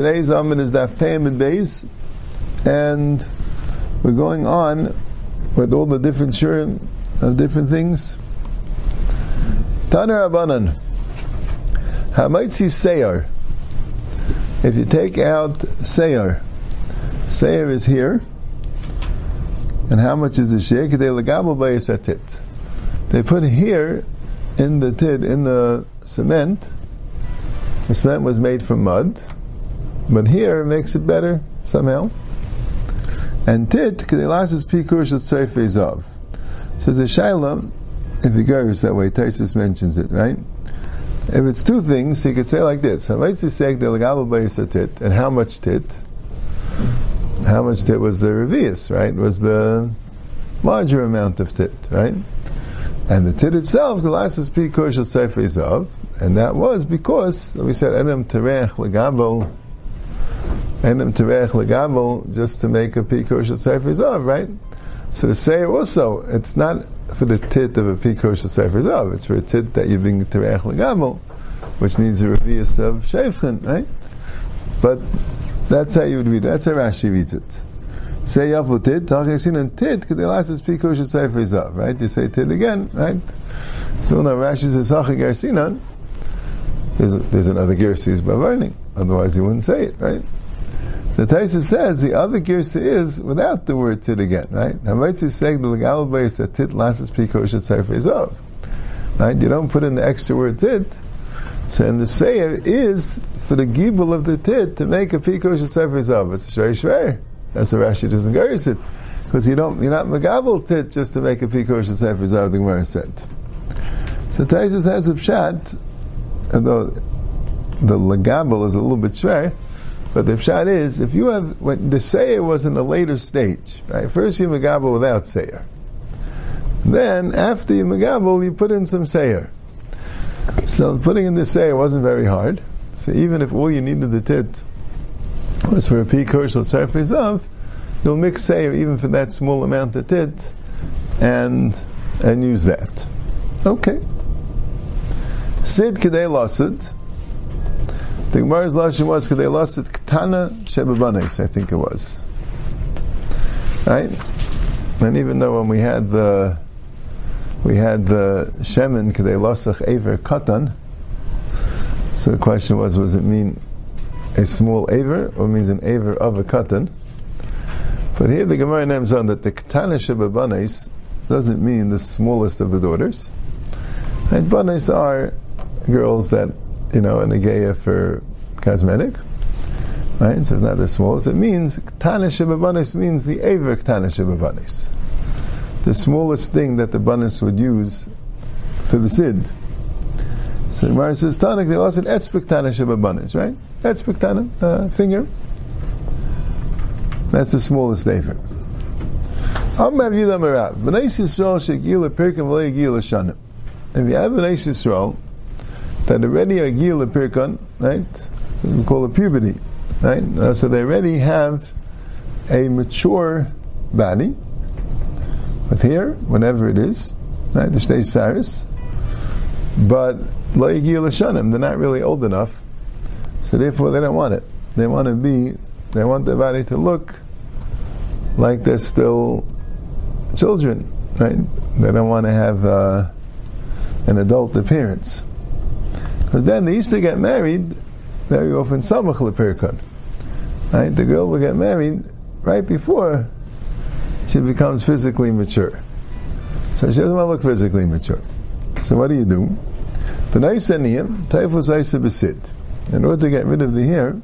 Today's Amid is Daf Payim and and we're going on with all the different shurim of different things. Taner Abanan, Hamaitzi Seyar. If you take out Seyar, Seyar is here, and how much is the share? They put here in the tid in the cement. The cement was made from mud but here it makes it better somehow. And tit, kedilas pikur shel of. So the shaila, if it goes that way, Taisus mentions it, right? If it's two things, he could say like this: tit, and how much tit? How much tit was the revius, right? Was the larger amount of tit, right? And the tit itself, the last is pikur shel of, and that was because we said enam terech legabel Enem Terech Legabel, just to make a Pikush Sefer Zav, right? So to say also, it's not for the tit of a Pikush Sefer Zav, it's for a tit that you bring Terech Legabel, which needs a revius of Shefchen, right? But that's how you would read. That's how Rashi reads it. Say Yavu tit, Tachasin and tit, Kedelas Pikush Sefer Zav, right? You say tit again, right? So now Rashi says Hacha Gersinan, there's, there's another Gersi by burning, otherwise he wouldn't say it, right? The Taisa says the other girsa is without the word tit again, right? Right? You don't put in the extra word tit. So and the sayer is for the gibel of the tit to make a pikosh of. It's very shver. That's the Rashi doesn't go it because you don't you're not megabel tit just to make a pikosh of. The Gemara said. So Taisa has a pshat, although the legabel is a little bit shver. But the pshat is, if you have, when the seir was in a later stage, right? First you megabel without seir. Then, after you megabel, you put in some seir. So putting in the seir wasn't very hard. So even if all you needed the tit was for a p commercial surface of, you'll mix seir even for that small amount of tit, and and use that. Okay. Sid kedei lasid. The Gemara's lashon was because they lost it Ketana Shebabanes, I think it was. Right? And even though when we had the we had the Shemin they lost Aver Katan, so the question was, was it mean a small Aver or means an Aver of a Katan? But here the Gemara names on that the Ketana Shebabanes doesn't mean the smallest of the daughters. And Banes are girls that you know, an ageya for cosmetic, right? So it's not the smallest. It means ktana shebabanis means the aver ktana shebabanis, the smallest thing that the banis would use for the sid. So the Gemara says tanik they lost an etzbek ktana shebabanis, right? Etzbek ktana uh, finger. That's the smallest aver. If you have B'nai Yisrael that already are gil pirkon, right? So we call it puberty, right? Uh, so they already have a mature body. But here, whatever it is, right, the stage Cyrus, but they're not really old enough, so therefore they don't want it. They want to be, they want their body to look like they're still children, right? They don't want to have uh, an adult appearance. But then they used to get married very often samach lepirkon. Right? The girl will get married right before she becomes physically mature. So she doesn't want to look physically mature. So what do you do? The nice eniyim, typhus isabisit. In order to get rid of the hair,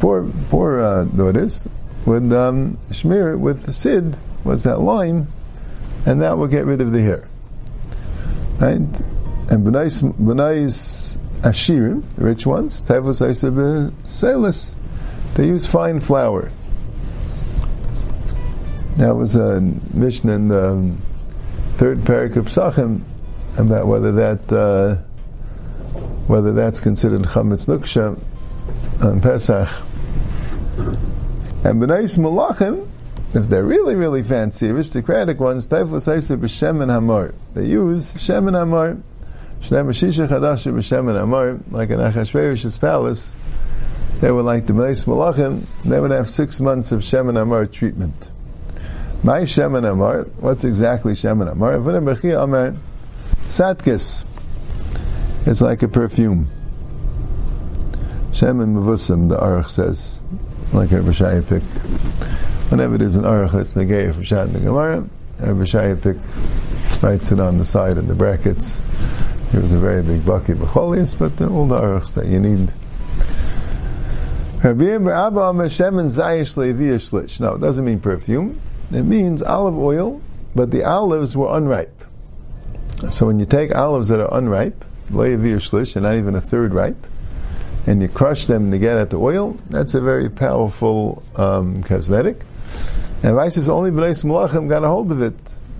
poor poor uh, daughters would um, smear it with sid, what's that lime, and that will get rid of the hair. Right? And Benais, Benais Ashirim, rich ones, Tevus Aisab Selis, they use fine flour. That was a mission in the third parak of Psachim about whether that uh, whether that's considered chametz nuksha on Pesach. And Benais Malachim, if they're really, really fancy, aristocratic ones, Taifus Aisa b'Shem and Hamar. They use Shem and Hamar. Like in Achashverosh's palace, they were like the Beis Malachim, they would have six months of Shemin Amar treatment. My Shemin Amar, what's exactly Shemin Amar? Avuna Bechia Amar, Satkis. It's like a perfume. Shemin Mavusim, the Aruch says, like Rabbi Shaya pick. Whenever there's an Aruch that's negay from Shat and the Gemara, Rabbi Shaya pick writes it on the side in the brackets. It was a very big bucket of cholius, but all the Aruchs that you need no, it doesn't mean perfume. It means olive oil, but the olives were unripe. So when you take olives that are unripe, shlish, and not even a third ripe, and you crush them to get at the oil, that's a very powerful um, cosmetic. And Rice only Bnei Malachim got a hold of it,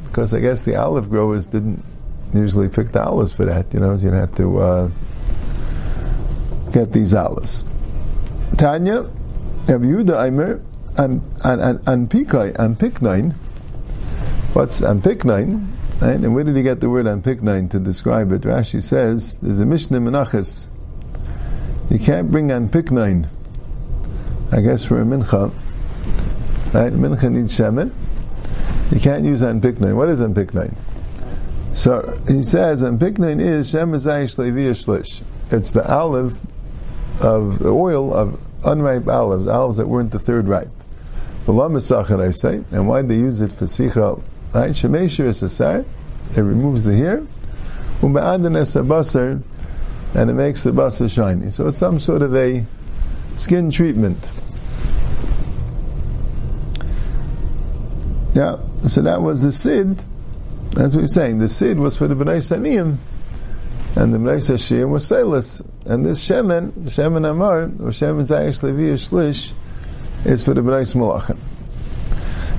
because I guess the olive growers didn't usually pick the olives for that. You know, you'd have to uh, get these olives. Tanya, Rabbi Yehuda Aimer, and and and Pikai, and Piknine. What's and Piknine? Right? And where did he get the word on Piknine to describe it? Rashi says there's a Mishnah Menachas. You can't bring on Piknine. I guess for a mincha, right? Mincha needs shemen. You can't use on Piknine. What is on Piknine? So he says on Piknine is Shem Shlish. It's the olive of the oil of unripe olives, olives that weren't the third ripe. I say, and why they use it for sicha? Right, shemeshir is a It removes the hair, basar, and it makes the basar shiny. So it's some sort of a skin treatment. Yeah, so that was the sid. That's what he's saying. The sid was for the bnei saniyim and the Mreis Hashir was sailors. And this Shemen, Shemen Amar, or Shemen Zayish Levi Shlish, is for the Bnei Malachim.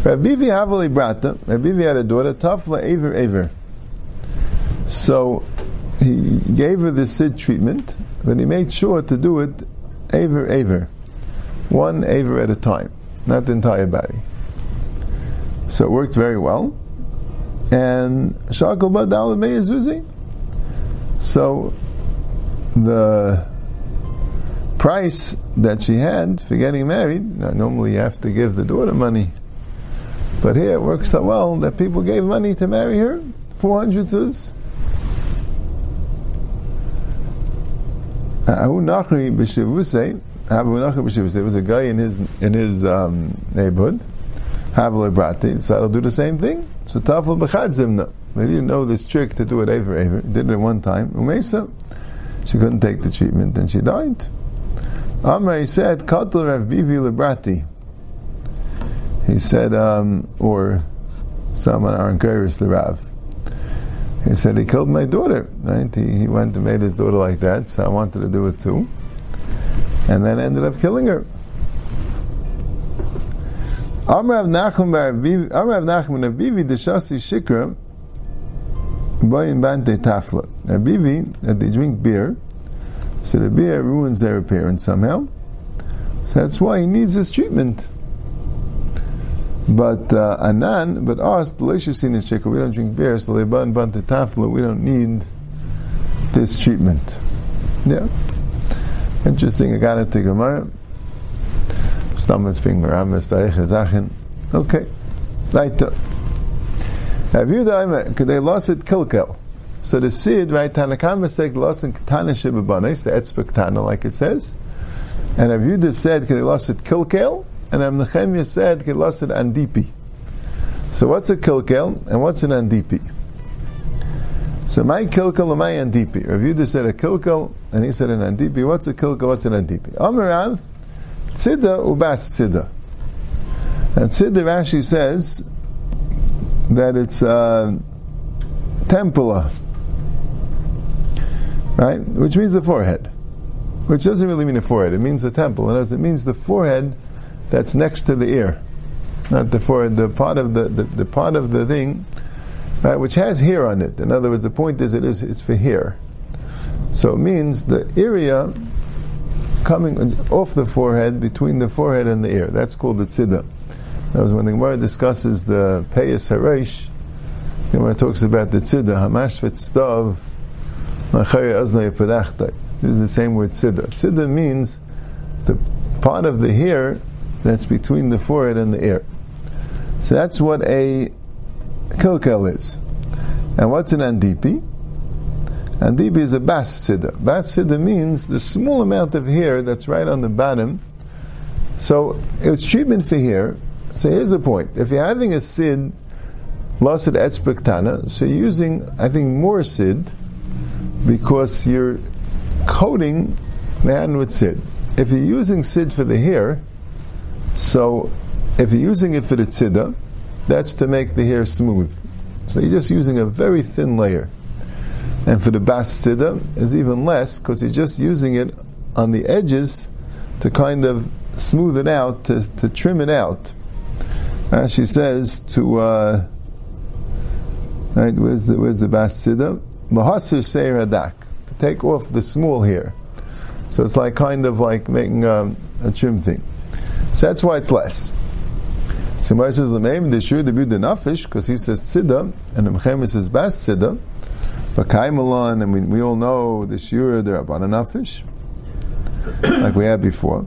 Rabbivi Havali Brata, Rabbivi had a daughter, Tafla Aver Aver. So he gave her the Sid treatment, but he made sure to do it Aver Aver. One Aver at a time, not the entire body. So it worked very well. And Shakal Badal Meyazuzi, so the price that she had for getting married, now normally you have to give the daughter money. But here it works so well that people gave money to marry her, 400 zuz. Abu Nachri Nachri was a guy in his in his um, neighborhood. Havle brati, so I'll do the same thing. So tafel b'chadzimna. They didn't know this trick to do it ever, ever. Did it one time. Umesa, she couldn't take the treatment and she died. Amr said, Katel Rav Bivi Librati. He said, um, or someone Arankaris the Rav. He said, he killed my daughter. Right? He, he went and made his daughter like that, so I wanted to do it too. And then ended up killing her. Amr Rav Nachum Rav Nachum Rav Bivi Deshasi Shikra Boyin Bante Tafla. Abivi, that they drink beer, so the beer ruins their appearance somehow. So that's why he needs this treatment. But uh, Anan, but us, delicious in the we don't drink beer, so Leban Bante Tafla, we don't need this treatment. Yeah. Interesting, I got it to Gemara. Stammes being Meramis, Daich, Zachin. Okay. Right. Have you done Could they lost it kilkel. So the seed, right, Tanakama said lost in Katana Shibabanis, the Etzbek Katana, like it says. And Rav Yudah said could they lost it kilkel, and Rav Nechemia said they lost it andipi. So what's a kilkel and what's an andipi? So my kilkel and my andipi. Rav Yudah said a kilkel and he said an andipi. What's a kilkel? What's an andipi? Amarav tzida ubas tzida. And tzida Rashi says that it's tempula, right? Which means the forehead. Which doesn't really mean the forehead, it means the temple. It means the forehead that's next to the ear. Not the forehead, the part of the, the, the part of the thing, right, which has hair on it. In other words, the point is it is it's for hair. So it means the area coming off the forehead, between the forehead and the ear. That's called the tzida. That was when the Gemara discusses the Peyas Haresh. The Gemara talks about the Tzida, Hamashvet Stav, Aznay. This is the same word Tzida. Tzida means the part of the hair that's between the forehead and the ear. So that's what a kilkel is. And what's an andipi? Andipi is a bas siddha. Bas siddha means the small amount of hair that's right on the bottom. So it's treatment for hair. So here's the point. If you're having a sid, lasid etzbektana, so you're using, I think, more sid because you're coating the hand with sid. If you're using sid for the hair, so if you're using it for the tzida, that's to make the hair smooth. So you're just using a very thin layer. And for the bas tzida is even less because you're just using it on the edges to kind of smooth it out, to, to trim it out. As she says to, uh, right, where's the, where's the bas tzida? Mahasir seir to take off the small here. So it's like kind of like making um, a trim thing. So that's why it's less. So Mar says Lameim the shur the the nafish because he says tzida and the Mechem says bas tzida. But kaimalon and we, we all know the shur the rabban nafish like we had before.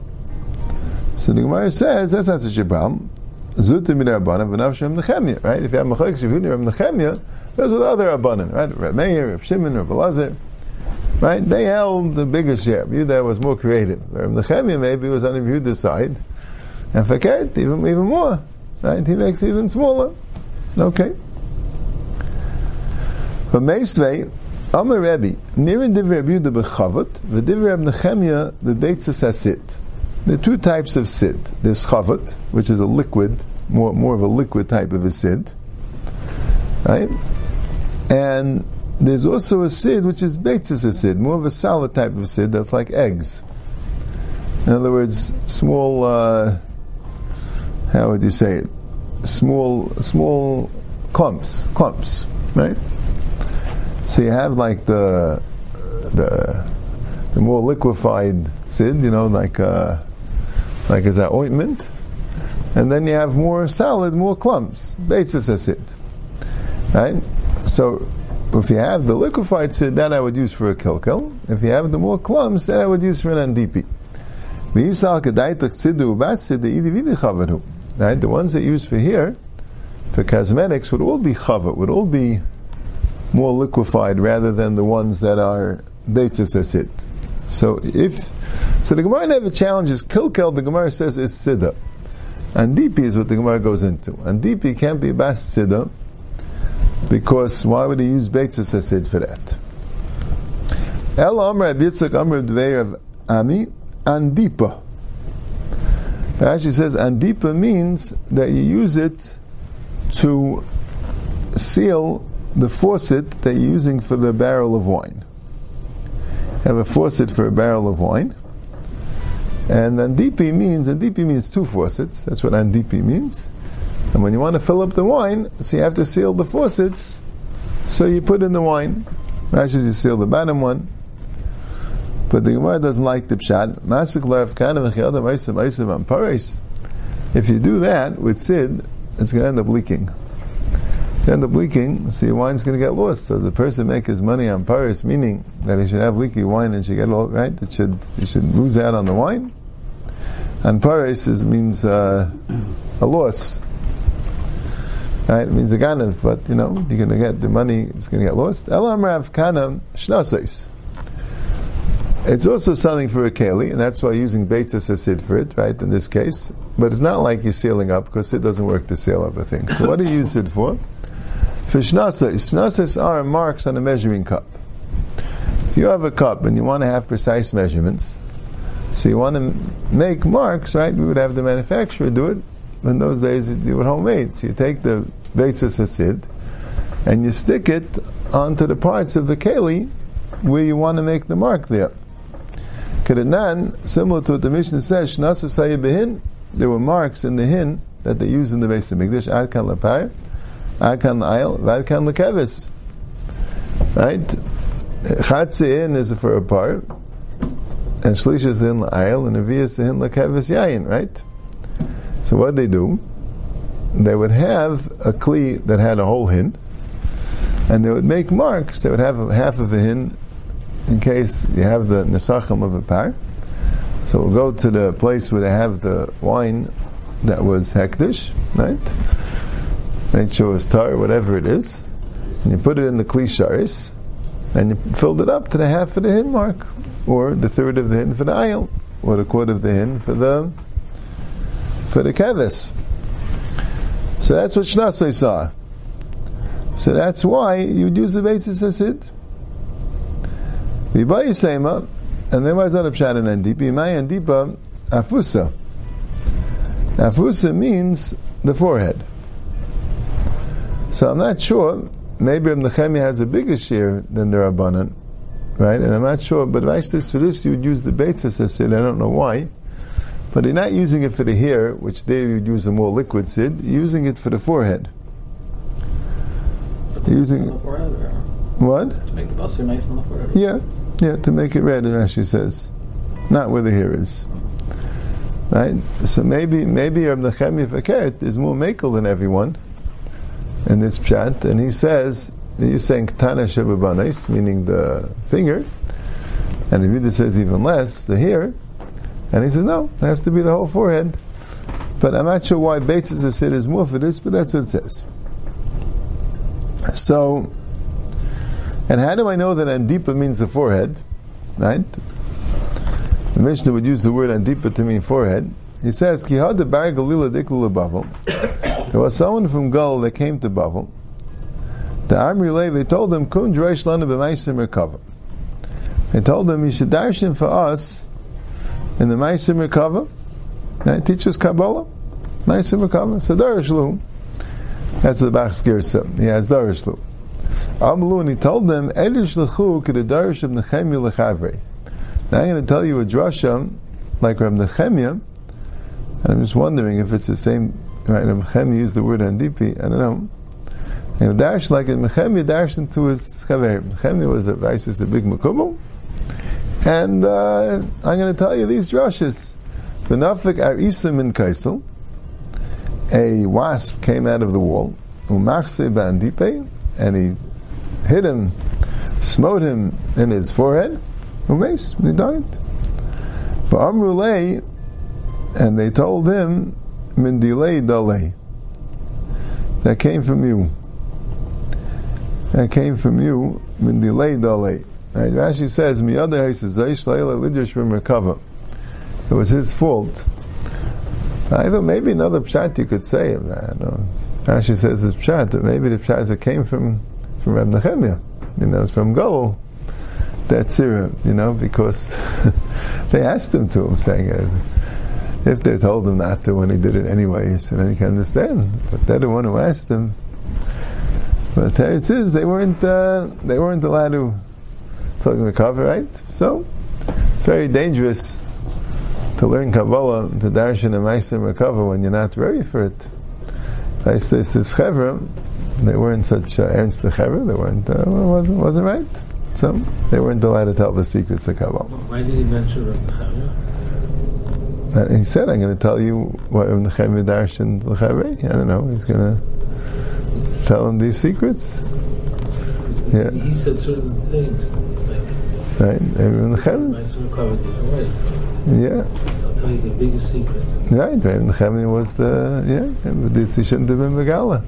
So the Gemara says that's not such a problem. Zutim rabbanim right? If you have machlekes Yehudim Reb Nechemia, those are the other rabbanim right? Reb Meir, Reb Shimon, Reb Elazar. Right? They held the biggest share. Yehuda was more creative. Reb Nechemia maybe was on the Yehuda side. And Fakert, even, even more. Right? He makes even smaller. Okay. But Meisvei, Amar Rebbe, Nirin Divrei Rebbe Yehuda b'chavot, v'Divrei Reb Nechemia b'beitzas hasit. There are two types of sid. There's chavot, which is a liquid, more, more of a liquid type of a sid. Right? And there's also a sid which is beitzas sid, more of a solid type of sid that's like eggs. In other words, small. Uh, how would you say it? Small, small clumps, clumps, right? So you have like the the the more liquefied sid, you know, like uh, like is that ointment, and then you have more solid, more clumps, basis sid, right? So if you have the liquefied sid, that I would use for a kilkel. If you have the more clumps, that I would use for an andipi. Right? The ones that use for here, for cosmetics, would all be chavat, would all be more liquefied rather than the ones that are beitzes asid. So if so, the Gemara never challenges kilkel. The Gemara says it's siddha. And dipi is what the Gemara goes into. And dipi can't be bas siddha because why would he use beitzes asid for that? El Amr Yitzchak Amr of Ami Andipa. Rashi says andipa means that you use it to seal the faucet that you're using for the barrel of wine. You have a faucet for a barrel of wine. And andipi means, andipi means two faucets. That's what andipi means. And when you want to fill up the wine, so you have to seal the faucets. So you put in the wine. Says you seal the bottom one, but the Gemara doesn't like the pshat. If you do that with sid, it's going to end up leaking. End up leaking, so your wine's going to get lost. So the person make his money on paris, meaning that he should have leaky wine and should get all right. That should he should lose out on the wine. And paris is, means uh, a loss. Right, it means a ganav, but you know you're going to get the money. It's going to get lost. Elam Rav. It's also selling for a keli, and that's why using beitzas asid for it, right, in this case. But it's not like you're sealing up, because it doesn't work to seal up a thing. So what do you use it for? For shnasas are marks on a measuring cup. If you have a cup and you want to have precise measurements, so you want to make marks, right, we would have the manufacturer do it. In those days, you it homemade. So you take the beitzas asid, and you stick it onto the parts of the keli where you want to make the mark there. Kerenan, similar to what the Mishnah says, there were marks in the hin that they used in the base of Mikdash, Adkan Lapar, Adkan Ayel, Adkan Lakevis. Right? Chatzi is for a part, and Shlish is in Ayel, and Avi is in Lakevis Yayin, right? So what they do, they would have a kli that had a whole hin, and they would make marks. They would have half of a hin in case you have the nesachim of a par. So we'll go to the place where they have the wine that was hektish, right? Sure it was tar, whatever it is, and you put it in the klisharis, and you filled it up to the half of the hin mark, or the third of the hin for the aisle, or the quarter of the hin for the for the kevis. So that's what Shnasai saw. So that's why you would use the Hasid. V'ibay Yisema, and then why is that a pshat and endipa? Imay endipa afusa. Afusa means the forehead. So I'm not sure. Maybe Ibn Nechemia has a bigger share than the Rabbanan, right? And I'm not sure. But if I says for this, you would use the Beitzis Hasid. I said, I don't know why. But you're not using it for the hair, which there you'd use a more liquid sid. Using it for the forehead. You're using what? To make the buster nice on the forehead? Yeah, yeah, to make it red, as she says. Not where the hair is. Right? So maybe maybe Reb Nechemia Fakert is more makel than everyone in this chat, and he says he's saying Tana Shebabanis, meaning the finger, and the Yudah says even less, the hair, and he says no, it has to be the whole forehead. But I'm not sure why Bates said is this, but that's what it says. So, and how do I know that Andipa means the forehead? Right? The Mishnah would use the word Andipa to mean forehead. He says, Ki had the bar Galila diklu Bavel. There was someone from Gal that came to Bavel. The Amri they told him, Kun dreish lana b'maisim recover. They told him, you should darshan for us in the Maisim. Right? Teach us Kabbalah. Maisim recover. So darish lu. That's the Bach Skirsa. He has darish lu. Amlu, and he told them, Edish lechu kedadarish of Nechemia lechavrei. Now I'm going to tell you a drasha like Reb Nechemia, and I'm just wondering if it's the same. Right, Reb Nechemia used the word andipi. I don't know. And dash like it, Nechemia dashed into his chaver. Nechemia was a is the big makubal, and uh, I'm going to tell you these drashas. V'nafik ar isim in kaisel. A wasp came out of the wall. Umachse bandipe, and he hit him, smote him in his forehead, umes, he died. For Amrulay, and they told him, min delay. That came from you. That came from you, min delay dalay. Right? Rashi says, mi other hases, zaysh leila lidrash recover. It was his fault. I thought maybe another pshat you could say of that. Rashi says it's pshat, that maybe the pshat that came from from Reb Nechemia. You know, it's from Gol. That's it, you know, because they asked him to him, saying, uh, if they told him not to when he did it anyway, he said, he can understand. But they're the one who asked him. But it is, they weren't, uh, they weren't allowed to talk recover, right? So, it's very dangerous to learn Kabbalah, to darshan and meisim recover when you're not ready for it. I this is chevra, they weren't such uh, ernst the They weren't. Uh, wasn't wasn't right. So they weren't allowed to tell the secrets of Kabbalah. Why did he mention Reb He said, "I'm going to tell you what Nechemia darshan l'chavei." I don't know. He's going to tell him these secrets. Yeah. He said certain things. Like, right. Nechemia. Yeah. I'll tell you the biggest secrets. Right. Nechemia was the yeah. But this he shouldn't have been Megala.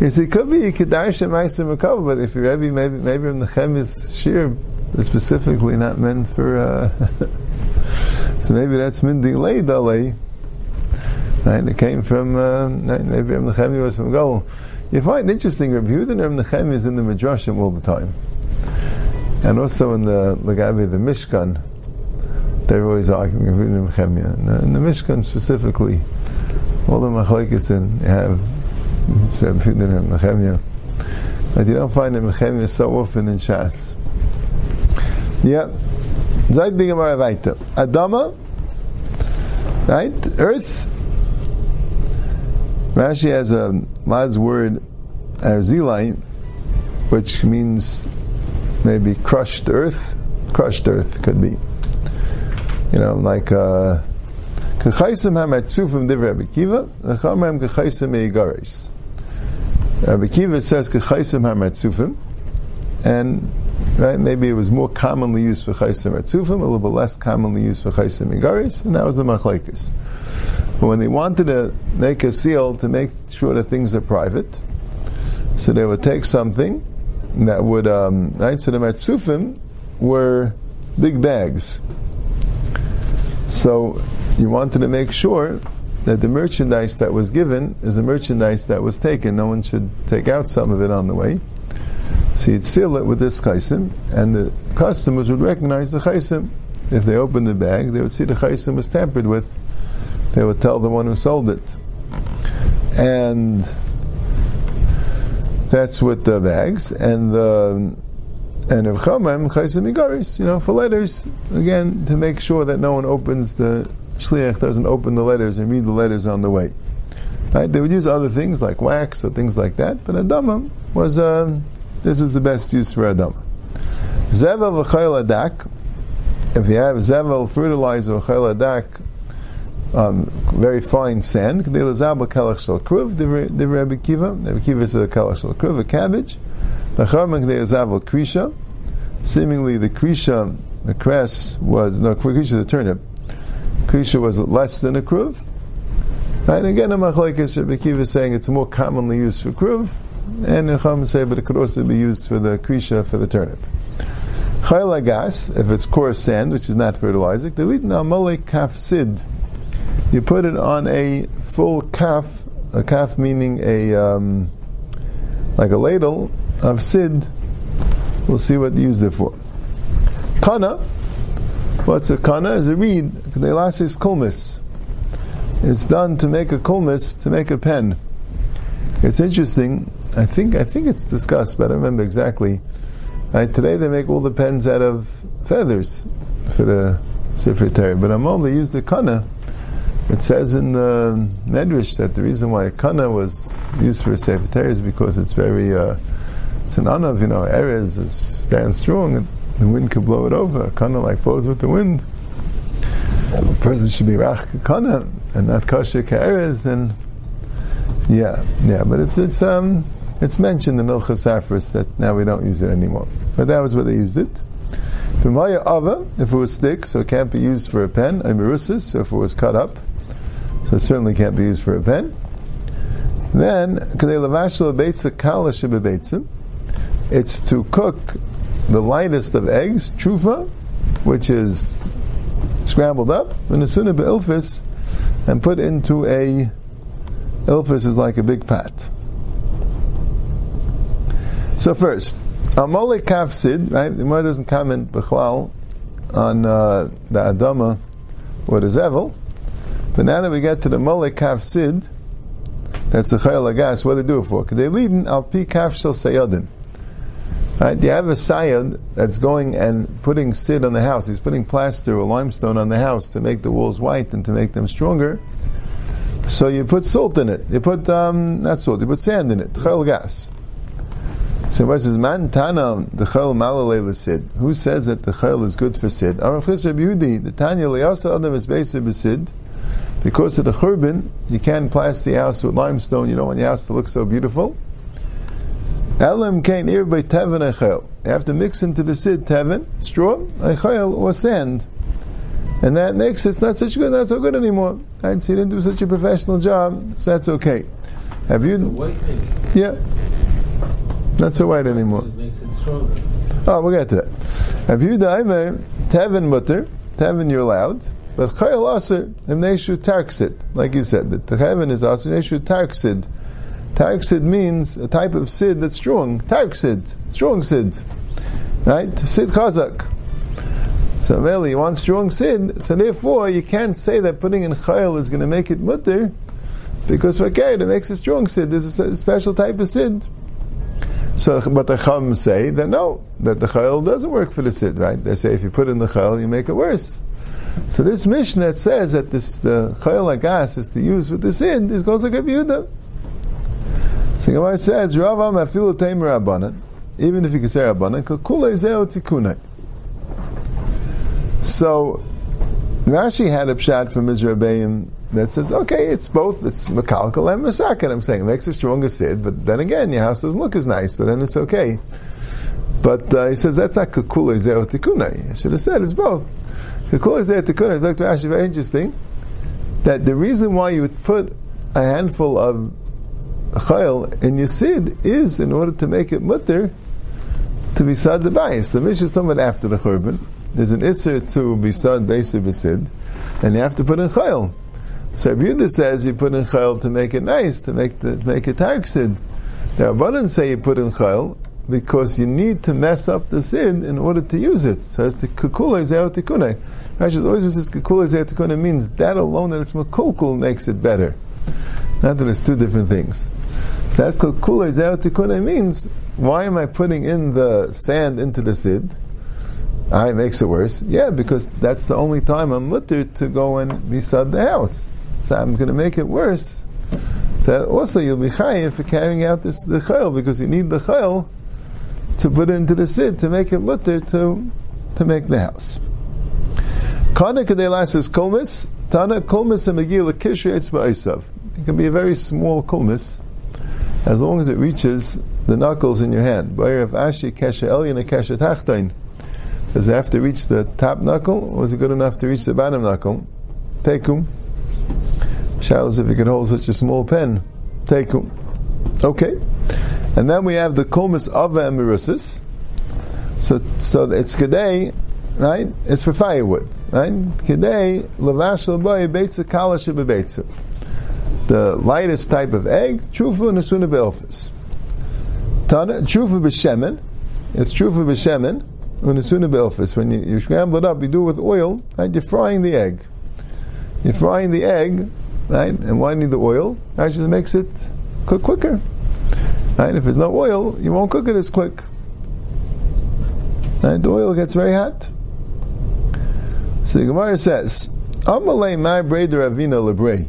Yes, it could be Kedarsha Meister Makava, but if you're maybe maybe maybe Nechem's shir is specifically not meant for. Uh, so maybe that's min delay delay. Right, it came from uh, maybe Reb Nechemi was from Gol. You find interesting Reb Yehuda and Reb Nechemi is in the Midrashim all the time, and also in the Lagabi the Mishkan. They're always arguing Reb Yehuda and Nechemia. In, in the Mishkan specifically, all the machlekes in have but you don't find a Nehemiah so often in Shas. Yeah. Zayt the Gemara weiter. Adama, right? Earth. Rashi has a lad's word, Arzilai, which means maybe crushed earth. Crushed earth could be. You know, like uh, Kachaisim hamatzufim divrei Rabbi Kiva, Chamarem kachaisim meigaris. Rabbi Kiva says kachaisim hamatzufim, and right? Maybe it was more commonly used for chaysim etzufim, a little bit less commonly used for chaysim igaris, and that was the machlekes. But when they wanted to make a seal to make sure that things are private, so they would take something that would, um, right? So the metzufim were big bags. So you wanted to make sure that the merchandise that was given is the merchandise that was taken. No one should take out some of it on the way. So you'd seal it with this chaisim, and the customers would recognize the chaisim. If they opened the bag, they would see the chaisim was tampered with. They would tell the one who sold it. And that's with the bags. And the and of chamem chaisim igaris, you know, for letters, again, to make sure that no one opens the shliach doesn't open the letters and read the letters on the way. Right? They would use other things like wax or things like that, but a adama was um, this was the best use for adama. Zevel v'chayil adak. If you have zevel fertilizer v'chayil adak, um, very fine sand. The kruv. The Rebbe Kiva. Rebbe Kiva is a kalach shel kruv, a cabbage. krisha. Seemingly, the krisha, the cress was no krisha, the turnip Krisha was less than a kruv. And again, a machlekes Rabbi Kiva is saying it's more commonly used for kruv, and Necham say, but it could also be used for the krisha for the turnip. Chayla gas, if it's coarse sand, which is not fertilizer, delete mole kaf sid. You put it on a full kaf, a kaf meaning a um, like a ladle of sid. We'll see what you use it for. Kana, What's a kana? Is a reed. Kedelasis kulmis. It's done to make a kulmis, to make a pen. It's interesting. I think I think it's discussed, but I remember exactly. Today they make all the pens out of feathers for the secretary, but I'm only used the kana. It says in the Medrash that the reason why kana was used for a secretary is because it's very, uh, it's an anav, you know, areas, it stands strong and the wind could blow it over. Kana like blows with the wind. A person should be rach kana and not kosher ka'eres, and yeah, yeah. But it's it's um it's mentioned in Ilchas Safris that now we don't use it anymore. But that was where they used it. B'maya ava, if it was thick, so it can't be used for a pen. Amirusis, so if it was cut up, so it certainly can't be used for a pen. Then, it's to cook the lightest of eggs, chufa, which is scrambled up, and asuna ilfis, and put into a ilfis is like a big pot. So first, amole kafsid, right? The Gemara doesn't comment b'chlal on uh, the adama or the but now that we get to the mole kafsid, that's the chayil agas. What do they do it for? They lead al pi kaf shel sayadin. Right? You have a sayad that's going and putting sid on the house. He's putting plaster or limestone on the house to make the walls white and to make them stronger. So you put salt in it. You put um, not salt. You put sand in it. Chel gas. So it says, "Man tana the chel malalei sid." Who says that the chel is good for sid? Arav Chesed Yehudi, the Tanya liyasa adam is based sid. Because of the churban, you can't plaster the house with limestone. You don't want your house to look so beautiful. Elam kain ir by teven echel. You have to mix into the sid teven, straw, echel, or sand. And that makes it not such good, not so good anymore. Right? So he didn't do such a professional job, so that's okay. Have you? Yeah. Not so white anymore. It makes it stronger. Oh, we'll get to that. Have you daimer teven mutter? Teven you're allowed. But chayil aser, imneshu tarksid. Like you said, the teven is aser, imneshu tarksid. Tark Sid means a type of Sid that's strong. Tark Sid, strong Sid. Right? Sid Chazak. So really, you want strong Sid, so therefore you can't say that putting in Chayil is going to make it mutter, because for okay, it makes a strong Sid. There's a special type of Sid. So, but the Chum say that no, that the Chayil doesn't work for the Sid, right? They say if you put in the Chayil, you make it worse. So this that says that this the Chayil Agas is to use with the Sid is goes like a Yehuda. So Gemara says, Ravam afilu teim rabbanan, even if you can say rabbanan, kakule zeo tikunai. So Rashi had a shot from Mizrabayim that says, okay, it's both, it's Makalkal and Masakan. I'm saying it makes a stronger sid, but then again, your house doesn't look as nice, so then it's okay. But uh, he says that's not kukula zeo tikuna. I should have said it's both. Kukula zeo tikuna is actually very interesting. That the reason why you would put a handful of chayil in your sid is in order to make it mutter to be sad the bias. The Mishnah is talking about after the churban. There's an isser to be sad base of a sid, and you have to put in chayil. So Rabbi says you put in chayil to make it nice, to make the make it tark sid. The Rabbanan say you put in chayil because you need to mess up the sid in order to use it. So as the kukula is tikune. Rashi always says kukula is tikune means that alone that it's makukul makes it better. Not that it's two different things. So that's kukula is tikune means why am I putting in the sand into the sid? Ah, it makes it worse. Yeah, because that's the only time I'm mutter to go and beside the house. So I'm going to make it worse. So also you'll be chayiv for carrying out this the chayil because you need the chayil to put into the sid to make it mutter to to make the house. Kana kadelas is kolmis. Tana kolmis and megillah kishri It can be a very small kolmis, as long as it reaches the knuckles in your hand. Bayer of ashi kesha elyon. Does it have to reach the top knuckle, or is it good enough to reach the bottom knuckle? Tekum. Shalos, if you can hold such a small pen, tekum. Okay. And then we have the kolmis of emirusis. So, so it's kedei, right? It's for firewood, right? Kedei lavash l'boy beitza kala shebebeitza. The lightest type of egg, trufa nesuna be'elfis. Trufa b'shemen, it's trufa b'shemen, unesuna be'elfis. When you, you scramble it up, you do it with oil, right? You're frying the egg. You're frying the egg, right? And why need the oil? Actually, it makes it cook quicker. Right? If there's no oil, you won't cook it as quick. Right? The oil gets very hot. So the Gemara says, Amalei my breder Avina lebrei.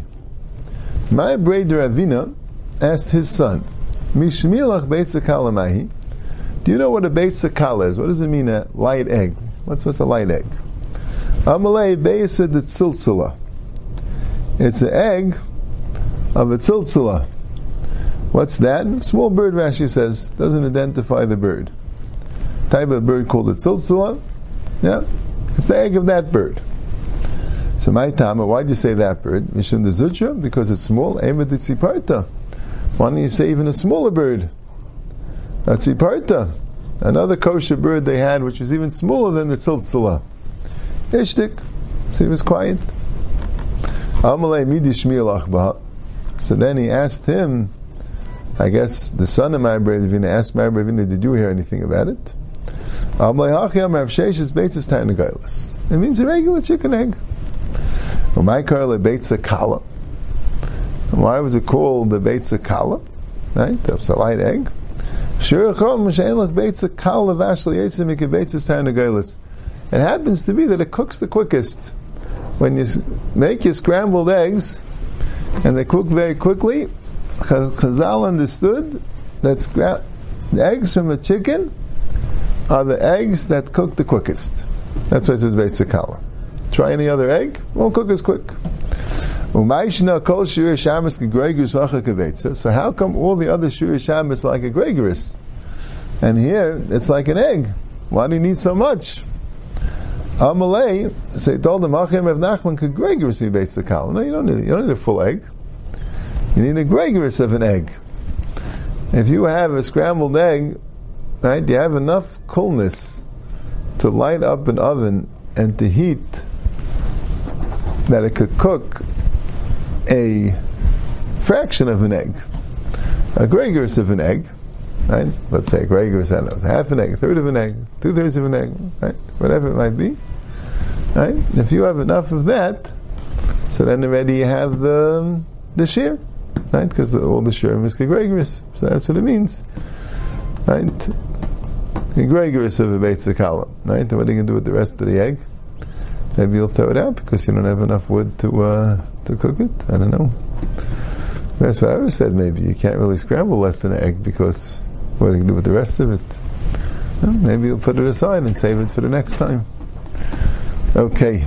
My breder Avina asked his son, Mishmilach beitzakala Do you know what a beitzakala is? What does it mean, a light egg? What's, what's a light egg? Amalei beisa de tziltzila. It's an egg of a tziltzila. What's that? Small bird, Rashi says, doesn't identify the bird. Type of bird called a tziltzila. Yeah, it's the egg of that bird. So my tama, why'd you say that bird? Mishum the zutra, because it's small. Ema de Why don't you say even a smaller bird? That's tziparta. Another kosher bird they had, which was even smaller than the tziltzila. Ishtik. So he was quiet. So then he asked him, I guess the son of Ma'aber Ravina asked Ma'aber Ravina, did you hear anything about it? It means a regular chicken egg. Why was it called the Beitza Kala? Right? That's a light egg. It happens to be that it cooks the quickest. When you make your scrambled eggs, and they cook very quickly, Chazal understood that scra- the eggs from a chicken are the eggs that cook the quickest. That's why it says Beit Try any other egg, won't cook as quick. So how come all the other shir like a gregoris, and here it's like an egg? Why do you need so much? Amalei, so he told him, Achim Rav Nachman could gregoris be Beit No, you don't need you don't need a full egg. You need a gregarious of an egg. If you have a scrambled egg, right, you have enough coolness to light up an oven and to heat that it could cook a fraction of an egg. A gregarious of an egg, right? Let's say a gregarious, I don't half an egg, a third of an egg, two thirds of an egg, right? Whatever it might be. Right? If you have enough of that, so then already you have the the shear right? Because all the sherm is gegregorous, so that's what it means, right? Gegregorous of a beitzakala, right? And what are you going to do with the rest of the egg? Maybe you'll throw it out because you don't have enough wood to uh, to cook it. I don't know. That's what I would have said. Maybe you can't really scramble less than an egg because what are you going to do with the rest of it? Well, maybe you'll put it aside and save it for the next time. Okay.